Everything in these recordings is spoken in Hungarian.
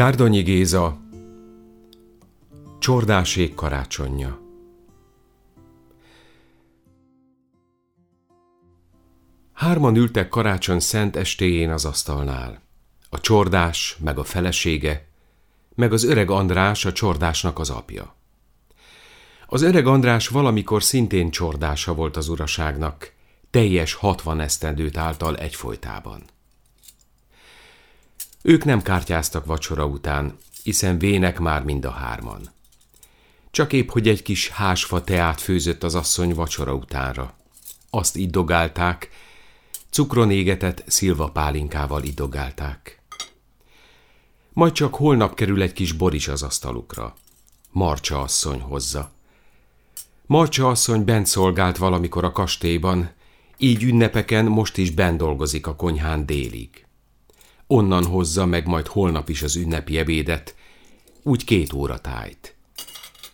Gárdonyi Géza Csordásék karácsonyja Hárman ültek karácsony szent estéjén az asztalnál. A csordás, meg a felesége, meg az öreg András, a csordásnak az apja. Az öreg András valamikor szintén csordása volt az uraságnak, teljes hatvan esztendőt által egyfolytában. Ők nem kártyáztak vacsora után, hiszen vének már mind a hárman. Csak épp, hogy egy kis hásfa teát főzött az asszony vacsora utánra. Azt iddogálták, cukron égetett szilva pálinkával idogálták. Majd csak holnap kerül egy kis bor is az asztalukra. Marcsa asszony hozza. Marcsa asszony bent szolgált valamikor a kastélyban, így ünnepeken most is bent dolgozik a konyhán délig. Onnan hozza meg majd holnap is az ünnepi ebédet, úgy két óra tájt.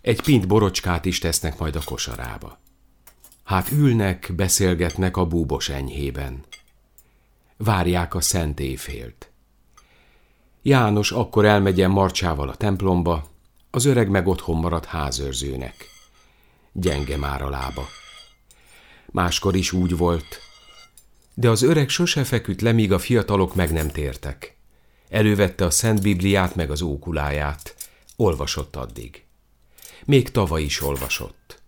Egy pint borocskát is tesznek majd a kosarába. Hát ülnek, beszélgetnek a búbos enyhében. Várják a szent évfélt. János akkor elmegyen Marcsával a templomba, az öreg meg otthon marad házőrzőnek. Gyenge már a lába. Máskor is úgy volt, de az öreg sose feküdt le, míg a fiatalok meg nem tértek. Elővette a Szent Bibliát meg az ókuláját, olvasott addig. Még tavaly is olvasott.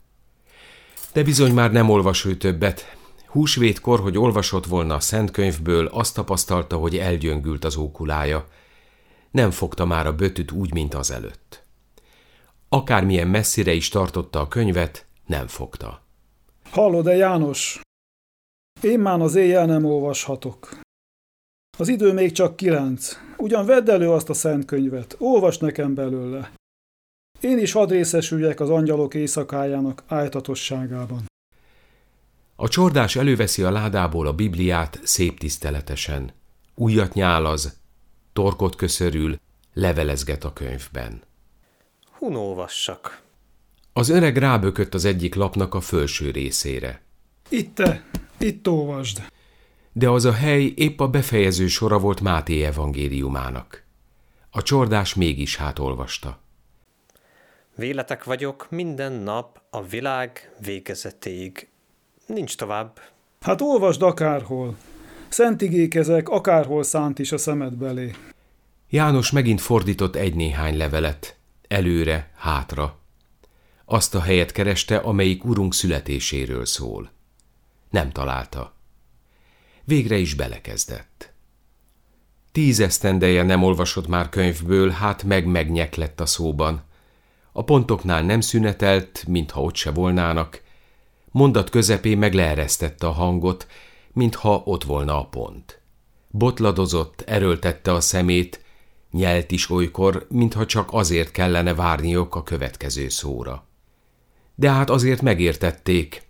De bizony már nem olvas ő többet. Húsvétkor, hogy olvasott volna a Szent Könyvből, azt tapasztalta, hogy elgyöngült az ókulája. Nem fogta már a bötüt úgy, mint az előtt. Akármilyen messzire is tartotta a könyvet, nem fogta. Hallod-e, János? Én már az éjjel nem olvashatok. Az idő még csak kilenc. Ugyan vedd elő azt a szent könyvet, olvas nekem belőle. Én is hadd részesüljek az angyalok éjszakájának ájtatosságában. A csordás előveszi a ládából a Bibliát szép tiszteletesen. Újat nyálaz, torkot köszörül, levelezget a könyvben. Hun olvassak. Az öreg rábökött az egyik lapnak a felső részére. Itt te, itt olvasd. De az a hely épp a befejező sora volt Máté evangéliumának. A csordás mégis hát olvasta. Véletek vagyok minden nap a világ végezetéig. Nincs tovább. Hát olvasd akárhol. Szent igék ezek, akárhol szánt is a szemed belé. János megint fordított egy-néhány levelet, előre, hátra. Azt a helyet kereste, amelyik urunk születéséről szól. Nem találta. Végre is belekezdett. Tíz esztendeje nem olvasott már könyvből, hát meg megnyek lett a szóban. A pontoknál nem szünetelt, mintha ott se volnának. Mondat közepén meg leeresztette a hangot, mintha ott volna a pont. Botladozott, erőltette a szemét, nyelt is olykor, mintha csak azért kellene várniok a következő szóra. De hát azért megértették,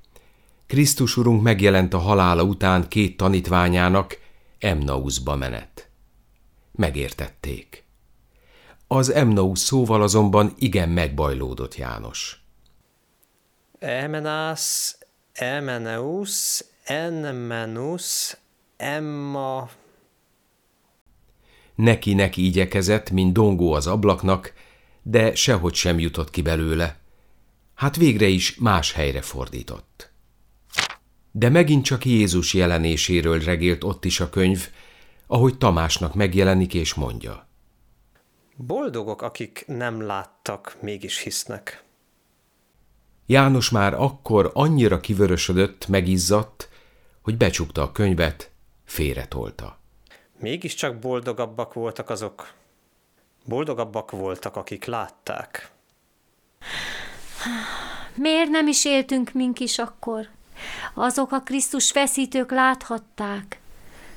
Krisztus urunk megjelent a halála után két tanítványának Emnausba menet. Megértették. Az Emnaus szóval azonban igen megbajlódott János. Emenász, Emeneus, Enmenus, Emma... Neki-neki igyekezett, mint dongó az ablaknak, de sehogy sem jutott ki belőle. Hát végre is más helyre fordított. De megint csak Jézus jelenéséről regélt ott is a könyv, ahogy Tamásnak megjelenik és mondja. Boldogok, akik nem láttak, mégis hisznek. János már akkor annyira kivörösödött, megizzadt, hogy becsukta a könyvet, félretolta. Mégiscsak boldogabbak voltak azok. Boldogabbak voltak, akik látták. Miért nem is éltünk mink is akkor? Azok a Krisztus feszítők láthatták,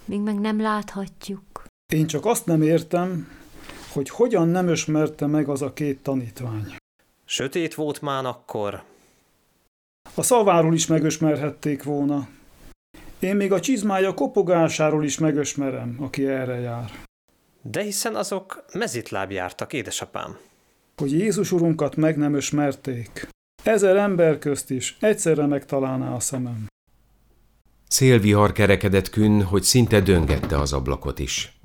még meg nem láthatjuk. Én csak azt nem értem, hogy hogyan nem ismerte meg az a két tanítvány. Sötét volt már akkor. A szaváról is megismerhették volna. Én még a csizmája kopogásáról is megismerem, aki erre jár. De hiszen azok mezitláb jártak, édesapám. Hogy Jézus urunkat meg nem ismerték. Ezer ember közt is egyszerre megtalálná a szemem. Szélvihar kerekedett kün, hogy szinte döngette az ablakot is.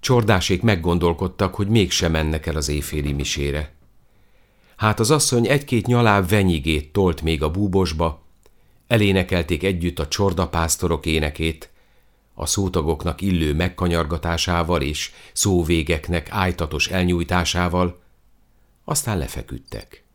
Csordásék meggondolkodtak, hogy mégsem mennek el az éjféli misére. Hát az asszony egy-két nyaláb venyigét tolt még a búbosba, elénekelték együtt a csordapásztorok énekét, a szótagoknak illő megkanyargatásával és szóvégeknek ájtatos elnyújtásával, aztán lefeküdtek.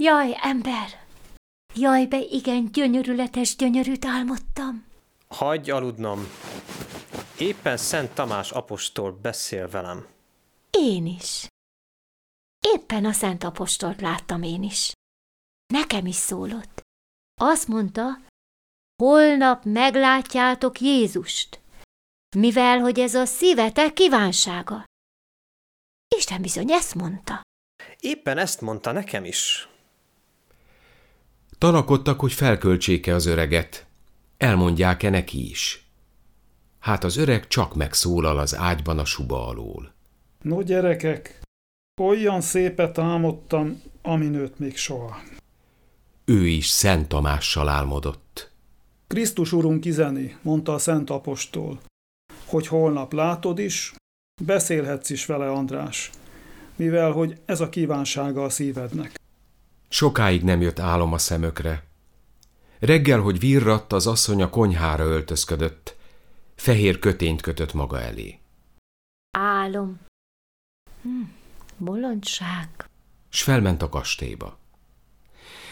Jaj, ember! Jaj, be igen gyönyörületes gyönyörűt álmodtam. Hagyj aludnom. Éppen Szent Tamás apostol beszél velem. Én is. Éppen a Szent Apostolt láttam én is. Nekem is szólott. Azt mondta, holnap meglátjátok Jézust, mivel hogy ez a szívetek kívánsága. Isten bizony ezt mondta. Éppen ezt mondta nekem is. Tanakodtak, hogy felköltséke az öreget. Elmondják-e neki is. Hát az öreg csak megszólal az ágyban a suba alól. No gyerekek, olyan szépet álmodtam, ami nőtt még soha. Ő is Szent Tamással álmodott. Krisztus Urunk izeni, mondta a Szent Apostol, hogy holnap látod is, beszélhetsz is vele, András, mivel hogy ez a kívánsága a szívednek. Sokáig nem jött álom a szemökre. Reggel, hogy virratt, az asszony a konyhára öltözködött. Fehér kötényt kötött maga elé. Álom. Hm, bolondság. S felment a kastélyba.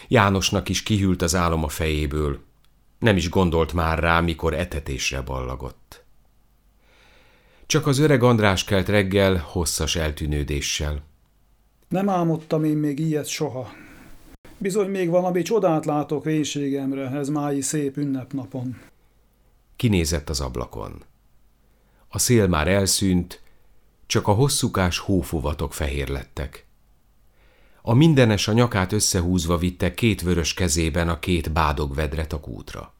Jánosnak is kihűlt az álom a fejéből. Nem is gondolt már rá, mikor etetésre ballagott. Csak az öreg András kelt reggel hosszas eltűnődéssel. Nem álmodtam én még ilyet soha. Bizony még valami csodát látok vénségemre, ez mái szép ünnepnapon. Kinézett az ablakon. A szél már elszűnt, csak a hosszúkás hófuvatok fehér lettek. A mindenes a nyakát összehúzva vitte két vörös kezében a két bádogvedret a kútra.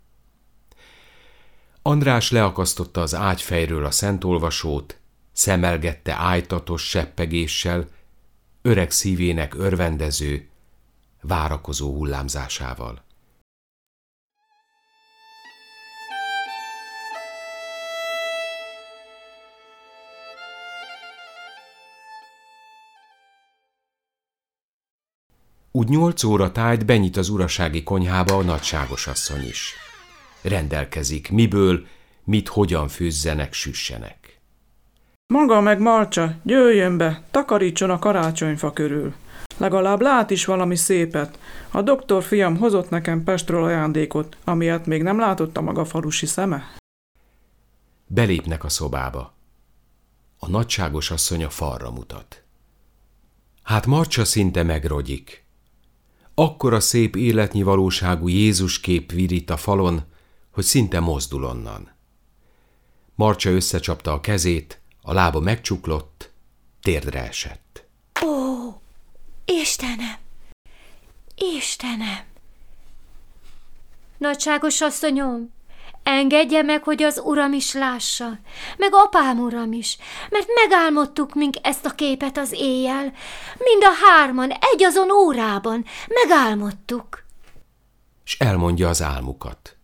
András leakasztotta az ágyfejről a szentolvasót, szemelgette ájtatos seppegéssel, öreg szívének örvendező, várakozó hullámzásával. Úgy nyolc óra tájt benyit az urasági konyhába a nagyságos asszony is. Rendelkezik, miből, mit hogyan főzzenek, süssenek. Maga meg Marcsa, jöjjön be, takarítson a karácsonyfa körül. Legalább lát is valami szépet. A doktor fiam hozott nekem Pestről ajándékot, amilyet még nem látott a maga falusi szeme. Belépnek a szobába. A nagyságos asszony a falra mutat. Hát Marcsa szinte megrogyik. Akkora szép életnyi valóságú Jézus kép virít a falon, hogy szinte mozdul onnan. Marcsa összecsapta a kezét, a lába megcsuklott, térdre esett. Ó, Istenem! Istenem! Nagyságos asszonyom, engedje meg, hogy az uram is lássa, meg apám uram is, mert megálmodtuk mink ezt a képet az éjjel, mind a hárman, egy azon órában, megálmodtuk. És elmondja az álmukat.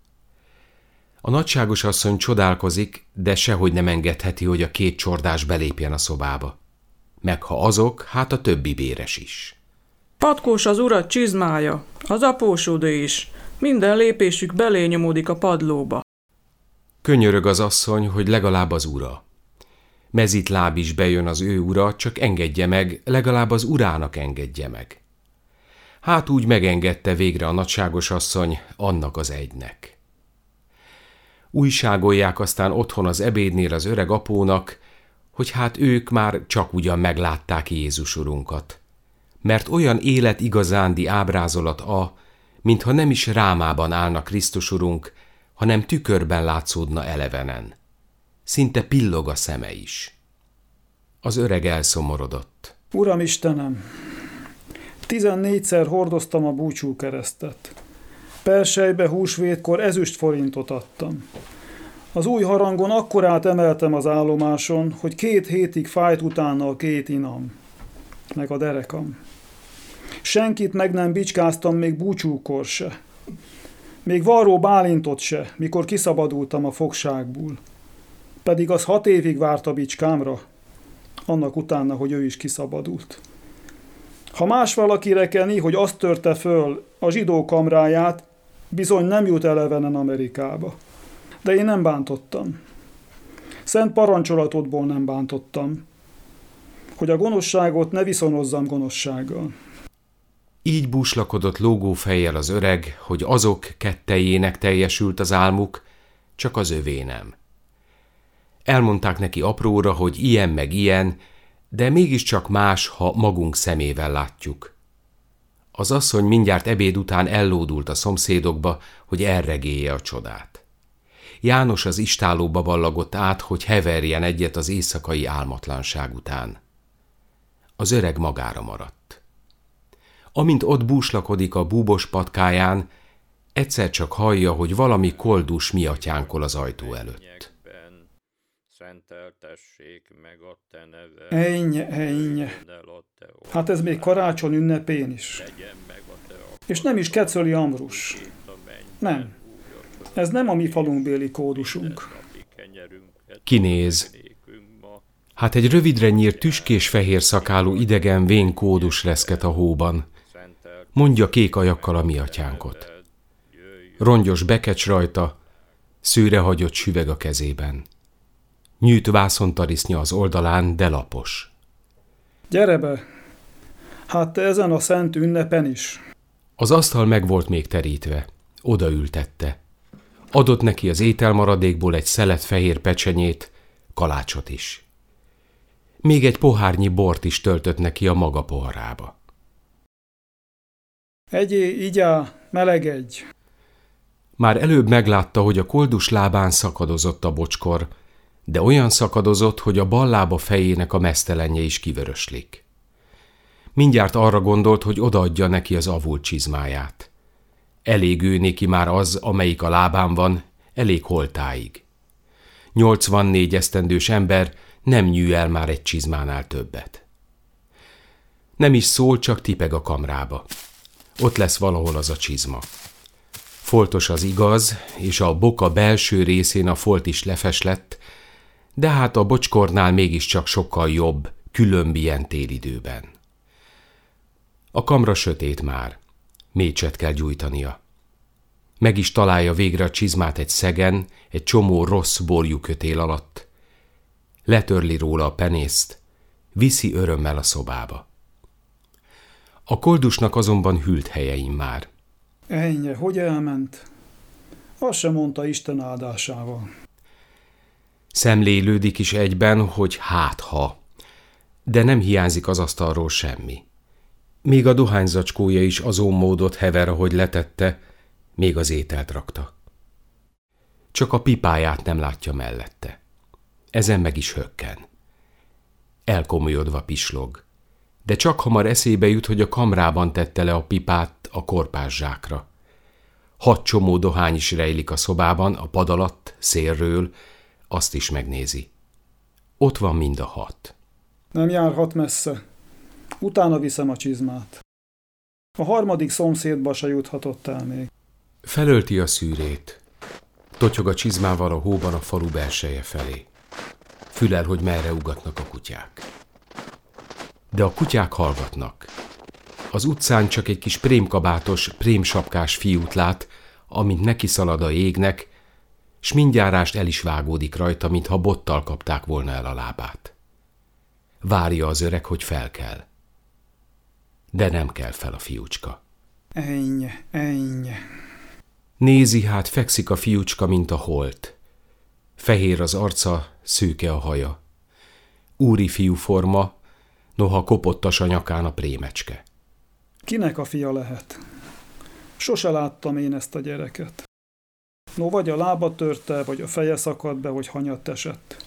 A nagyságos asszony csodálkozik, de sehogy nem engedheti, hogy a két csordás belépjen a szobába meg ha azok, hát a többi béres is. Patkós az urat csizmája, az apósodő is. Minden lépésük belé nyomódik a padlóba. Könyörög az asszony, hogy legalább az ura. Mezit láb is bejön az ő ura, csak engedje meg, legalább az urának engedje meg. Hát úgy megengedte végre a nagyságos asszony annak az egynek. Újságolják aztán otthon az ebédnél az öreg apónak, hogy hát ők már csak ugyan meglátták Jézus urunkat. Mert olyan élet igazándi ábrázolat a, mintha nem is rámában állna Krisztus urunk, hanem tükörben látszódna elevenen. Szinte pillog a szeme is. Az öreg elszomorodott. Uram Istenem, Tizennégyszer hordoztam a búcsú keresztet. Persejbe húsvétkor ezüst forintot adtam. Az új harangon akkorát emeltem az állomáson, hogy két hétig fájt utána a két inam, meg a derekam. Senkit meg nem bicskáztam még búcsúkor se. Még varró Bálintot se, mikor kiszabadultam a fogságból. Pedig az hat évig várt a bicskámra, annak utána, hogy ő is kiszabadult. Ha más valaki rekeni, hogy azt törte föl a zsidó kamráját, bizony nem jut elevenen Amerikába. De én nem bántottam. Szent parancsolatodból nem bántottam, hogy a gonoszságot ne viszonozzam gonoszsággal. Így búslakodott lógó fejjel az öreg, hogy azok kettejének teljesült az álmuk, csak az övé nem. Elmondták neki apróra, hogy ilyen meg ilyen, de mégiscsak más, ha magunk szemével látjuk. Az asszony mindjárt ebéd után ellódult a szomszédokba, hogy elregélje a csodát. János az istálóba ballagott át, hogy heverjen egyet az éjszakai álmatlanság után. Az öreg magára maradt. Amint ott búslakodik a búbos patkáján, egyszer csak hallja, hogy valami koldus miatyánkol az ajtó előtt. meg a te neve. Ennyi, ennyi. Hát ez még karácsony ünnepén is. És nem is kecöli Amrus. Nem. Ez nem a mi falunkbéli kódusunk. Kinéz. Hát egy rövidre nyírt tüskés fehér szakálú idegen vén kódus reszket a hóban. Mondja kék ajakkal a mi atyánkot. Rongyos bekecs rajta, szőre hagyott süveg a kezében. Nyűt vászontarisznya az oldalán, de lapos. Gyere be! Hát ezen a szent ünnepen is. Az asztal meg volt még terítve. Odaültette. Adott neki az ételmaradékból egy szelet fehér pecsenyét, kalácsot is. Még egy pohárnyi bort is töltött neki a maga poharába. Egyé, igyá, melegedj! Már előbb meglátta, hogy a koldus lábán szakadozott a bocskor, de olyan szakadozott, hogy a bal lába fejének a mesztelenje is kivöröslik. Mindjárt arra gondolt, hogy odaadja neki az avult csizmáját. Elég ő néki már az, amelyik a lábán van, elég holtáig. 84 esztendős ember nem nyű el már egy csizmánál többet. Nem is szól, csak tipeg a kamrába. Ott lesz valahol az a csizma. Foltos az igaz, és a boka belső részén a folt is lefes lett, de hát a bocskornál mégiscsak sokkal jobb, különb ilyen télidőben. A kamra sötét már, mécset kell gyújtania. Meg is találja végre a csizmát egy szegen, egy csomó rossz borjukötél alatt. Letörli róla a penészt, viszi örömmel a szobába. A koldusnak azonban hűlt helyeim már. Ennyi, hogy elment? Azt sem mondta Isten áldásával. Szemlélődik is egyben, hogy hát ha. De nem hiányzik az asztalról semmi. Még a dohányzacskója is azon módot hever, ahogy letette, még az ételt rakta. Csak a pipáját nem látja mellette. Ezen meg is hökken. Elkomolyodva pislog. De csak hamar eszébe jut, hogy a kamrában tette le a pipát a korpás zsákra. Hat csomó dohány is rejlik a szobában, a pad alatt, szélről, azt is megnézi. Ott van mind a hat. Nem járhat messze. Utána viszem a csizmát. A harmadik szomszédba se juthatott el még. Felölti a szűrét. Totyog a csizmával a hóban a falu belseje felé. Fülel, hogy merre ugatnak a kutyák. De a kutyák hallgatnak. Az utcán csak egy kis prémkabátos, prémsapkás fiút lát, amint neki szalad a égnek, s mindjárást el is vágódik rajta, mintha bottal kapták volna el a lábát. Várja az öreg, hogy fel kell. De nem kell fel a fiúcska. Ennyi, ennyi. Nézi, hát fekszik a fiúcska, mint a holt. Fehér az arca, szőke a haja. Úri fiú forma, noha kopottas a nyakán a prémecske. Kinek a fia lehet? Sose láttam én ezt a gyereket. No, vagy a lába törte, vagy a feje szakadt be, hogy hanyat esett.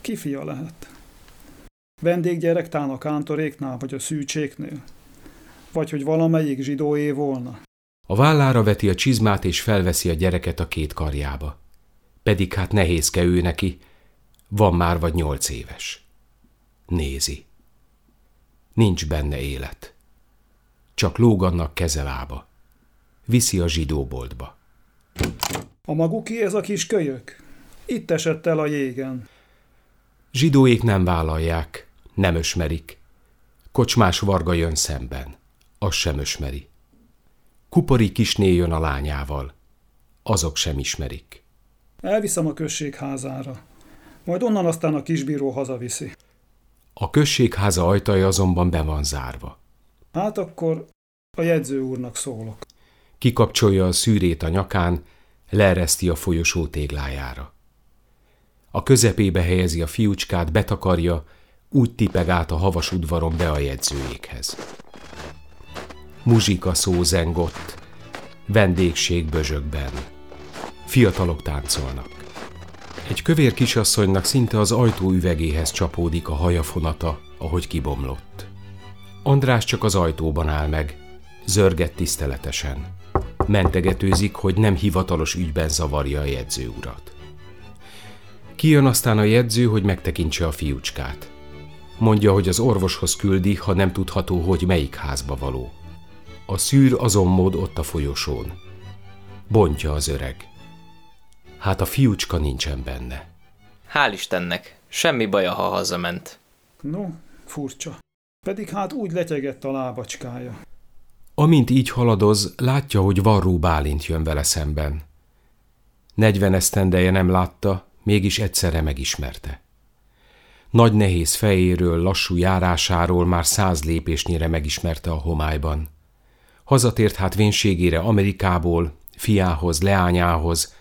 Ki fia lehet? Vendéggyerek tán a kántoréknál, vagy a szűcséknél? Vagy hogy valamelyik zsidóé volna. A vállára veti a csizmát és felveszi a gyereket a két karjába. Pedig hát nehézke ő neki, van már vagy nyolc éves. Nézi. Nincs benne élet. Csak lógannak kezelába. Viszi a zsidóboltba. A maguké ez a kis kölyök? Itt esett el a jégen. Zsidóék nem vállalják, nem ösmerik. Kocsmás varga jön szemben. Az sem ösmeri. Kupori kisné jön a lányával. Azok sem ismerik. Elviszem a község házára. Majd onnan aztán a kisbíró hazaviszi. A községháza ajtaja azonban be van zárva. Hát akkor a jegyző úrnak szólok. Kikapcsolja a szűrét a nyakán, leereszti a folyosó téglájára. A közepébe helyezi a fiúcskát, betakarja, úgy tipeg át a havas udvaron be a jegyzőjékhez. Muzsika szó zengott, vendégség bözsökben. Fiatalok táncolnak. Egy kövér kisasszonynak szinte az ajtó üvegéhez csapódik a hajafonata, ahogy kibomlott. András csak az ajtóban áll meg, zörget tiszteletesen. Mentegetőzik, hogy nem hivatalos ügyben zavarja a jegyző urat. Kijön aztán a jegyző, hogy megtekintse a fiúcskát. Mondja, hogy az orvoshoz küldi, ha nem tudható, hogy melyik házba való. A szűr azon mód ott a folyosón. Bontja az öreg. Hát a fiúcska nincsen benne. Hál' Istennek, semmi baja, ha hazament. No, furcsa. Pedig hát úgy letyegett a lábacskája. Amint így haladoz, látja, hogy Varró Bálint jön vele szemben. Negyven esztendeje nem látta, mégis egyszerre megismerte. Nagy nehéz fejéről, lassú járásáról már száz lépésnyire megismerte a homályban. Hazatért hát vénségére Amerikából, fiához, leányához,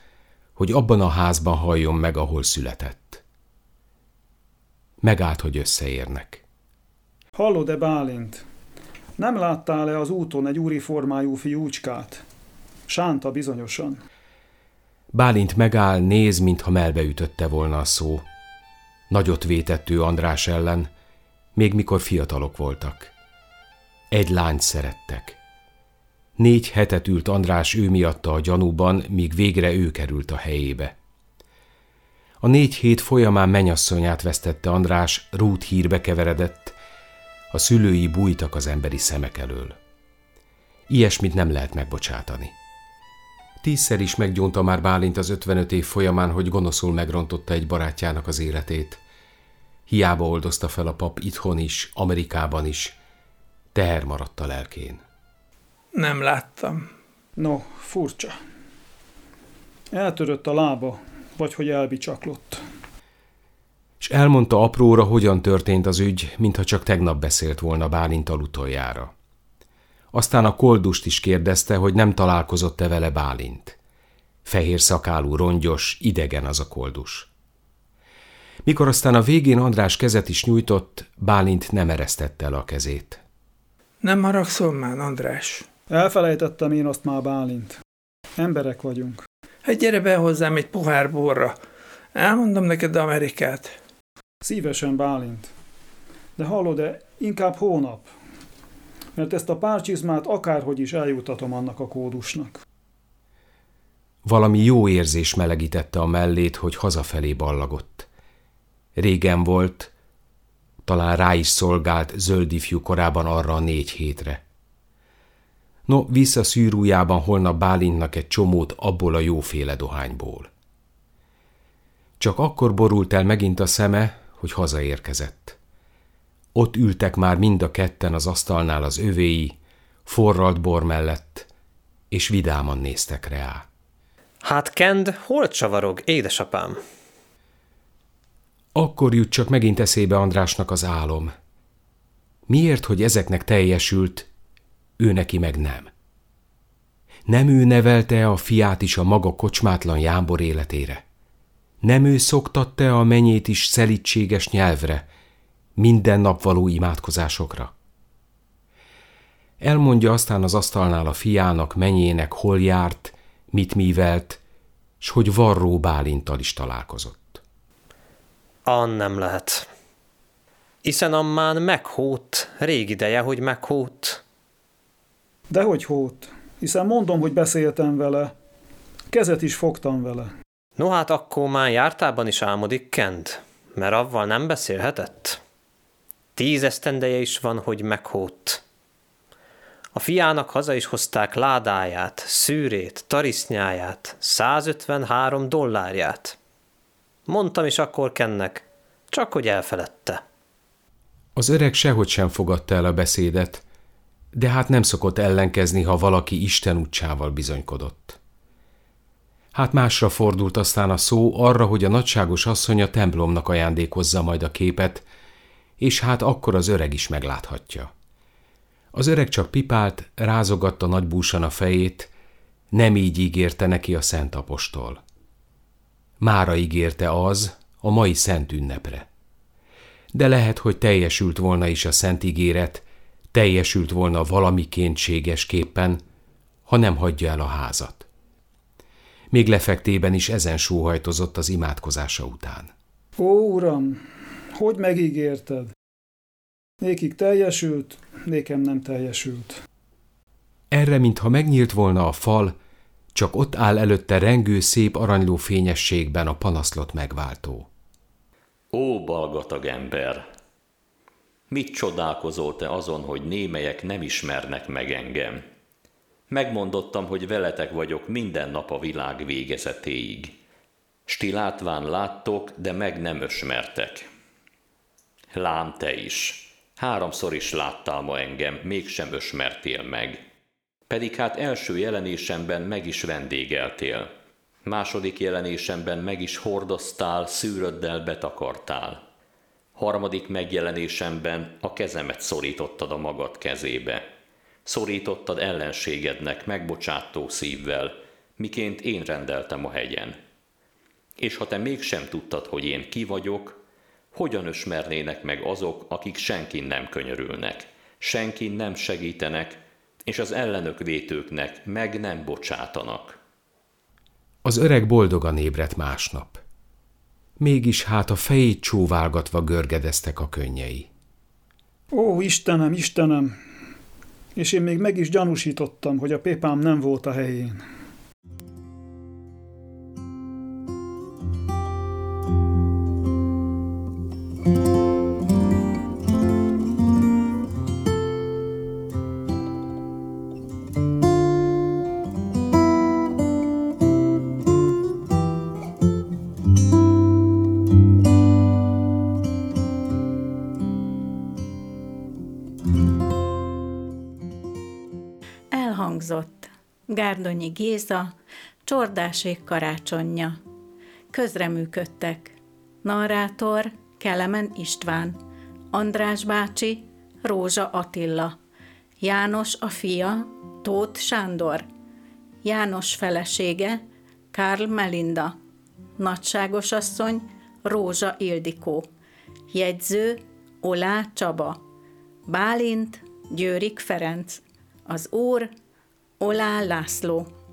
hogy abban a házban halljon meg, ahol született. Megállt, hogy összeérnek. Hallod-e, Bálint? Nem láttál-e az úton egy úri formájú fiúcskát? Sánta bizonyosan. Bálint megáll, néz, mintha melbeütötte volna a szó. Nagyot vétett ő András ellen, még mikor fiatalok voltak. Egy lányt szerettek. Négy hetet ült András ő miatta a gyanúban, míg végre ő került a helyébe. A négy hét folyamán menyasszonyát vesztette András, rút hírbe keveredett, a szülői bújtak az emberi szemek elől. Ilyesmit nem lehet megbocsátani. Tízszer is meggyónta már Bálint az 55 év folyamán, hogy gonoszul megrontotta egy barátjának az életét. Hiába oldozta fel a pap itthon is, Amerikában is. Teher maradt a lelkén. Nem láttam. No, furcsa. Eltörött a lába, vagy hogy elbicsaklott. És elmondta apróra, hogyan történt az ügy, mintha csak tegnap beszélt volna Bálintal utoljára. Aztán a koldust is kérdezte, hogy nem találkozott-e vele Bálint. Fehér szakálú, rongyos, idegen az a koldus. Mikor aztán a végén András kezet is nyújtott, Bálint nem eresztette el a kezét. Nem haragszol már, András? Elfelejtettem én azt már, Bálint. Emberek vagyunk. Hát gyere be hozzám egy pohár borra. Elmondom neked Amerikát. Szívesen, Bálint. De hallod-e, inkább hónap. Mert ezt a párcsizmát akárhogy is eljutatom annak a kódusnak. Valami jó érzés melegítette a mellét, hogy hazafelé ballagott. Régen volt, talán rá is szolgált zöld ifjú korában arra a négy hétre. No, vissza szűrújában holnap Bálintnak egy csomót abból a jóféle dohányból. Csak akkor borult el megint a szeme, hogy hazaérkezett. Ott ültek már mind a ketten az asztalnál az övéi, forralt bor mellett, és vidáman néztek rá. Hát Kend, hol csavarog, édesapám? Akkor jut csak megint eszébe Andrásnak az álom. Miért, hogy ezeknek teljesült, ő neki meg nem? Nem ő nevelte a fiát is a maga kocsmátlan jámbor életére? Nem ő szoktatta a menyét is szelítséges nyelvre, minden nap való imádkozásokra? Elmondja aztán az asztalnál a fiának, menyének, hol járt, mit mívelt, s hogy Varró Bálintal is találkozott. An nem lehet. Hiszen ammán meghót, rég ideje, hogy meghót. Dehogy hót, hiszen mondom, hogy beszéltem vele. Kezet is fogtam vele. No hát akkor már jártában is álmodik Kent, mert avval nem beszélhetett. Tíz esztendeje is van, hogy meghódt. A fiának haza is hozták ládáját, szűrét, tarisznyáját, 153 dollárját. Mondtam is akkor Kennek, csak hogy elfeledte. Az öreg sehogy sem fogadta el a beszédet, de hát nem szokott ellenkezni, ha valaki Isten útjával bizonykodott. Hát másra fordult aztán a szó arra, hogy a nagyságos asszony a templomnak ajándékozza majd a képet, és hát akkor az öreg is megláthatja. Az öreg csak pipált, rázogatta nagybúsan a fejét, nem így ígérte neki a szent apostol. Mára ígérte az a mai szent ünnepre. De lehet, hogy teljesült volna is a szent ígéret, teljesült volna valami kéntségesképpen, ha nem hagyja el a házat. Még lefektében is ezen sóhajtozott az imádkozása után. Ó, uram, hogy megígérted? Nékik teljesült, nékem nem teljesült. Erre, mintha megnyílt volna a fal, csak ott áll előtte rengő szép aranyló fényességben a panaszlott megváltó. Ó, balgatag ember! Mit csodálkozol te azon, hogy némelyek nem ismernek meg engem? Megmondottam, hogy veletek vagyok minden nap a világ végezetéig. Stilátván láttok, de meg nem ösmertek. Lám te is. Háromszor is láttál ma engem, mégsem ösmertél meg. Pedig hát első jelenésemben meg is vendégeltél. Második jelenésemben meg is hordoztál, szűröddel betakartál. Harmadik megjelenésemben a kezemet szorítottad a magad kezébe. Szorítottad ellenségednek megbocsátó szívvel, miként én rendeltem a hegyen. És ha te mégsem tudtad, hogy én ki vagyok, hogyan ösmernének meg azok, akik senkin nem könyörülnek, senkin nem segítenek, és az ellenök vétőknek meg nem bocsátanak. Az öreg boldogan ébredt másnap. Mégis hát a fejét csóválgatva görgedeztek a könnyei. Ó, Istenem, Istenem! És én még meg is gyanúsítottam, hogy a pépám nem volt a helyén. Gárdonyi Géza, Csordásék karácsonyja. Közreműködtek Narrátor Kelemen István, András bácsi, Rózsa Attila, János a fia, Tóth Sándor, János felesége, Karl Melinda, Nagyságos asszony, Rózsa Ildikó, jegyző, Olá Csaba, Bálint, Győrik Ferenc, az úr, Olá László.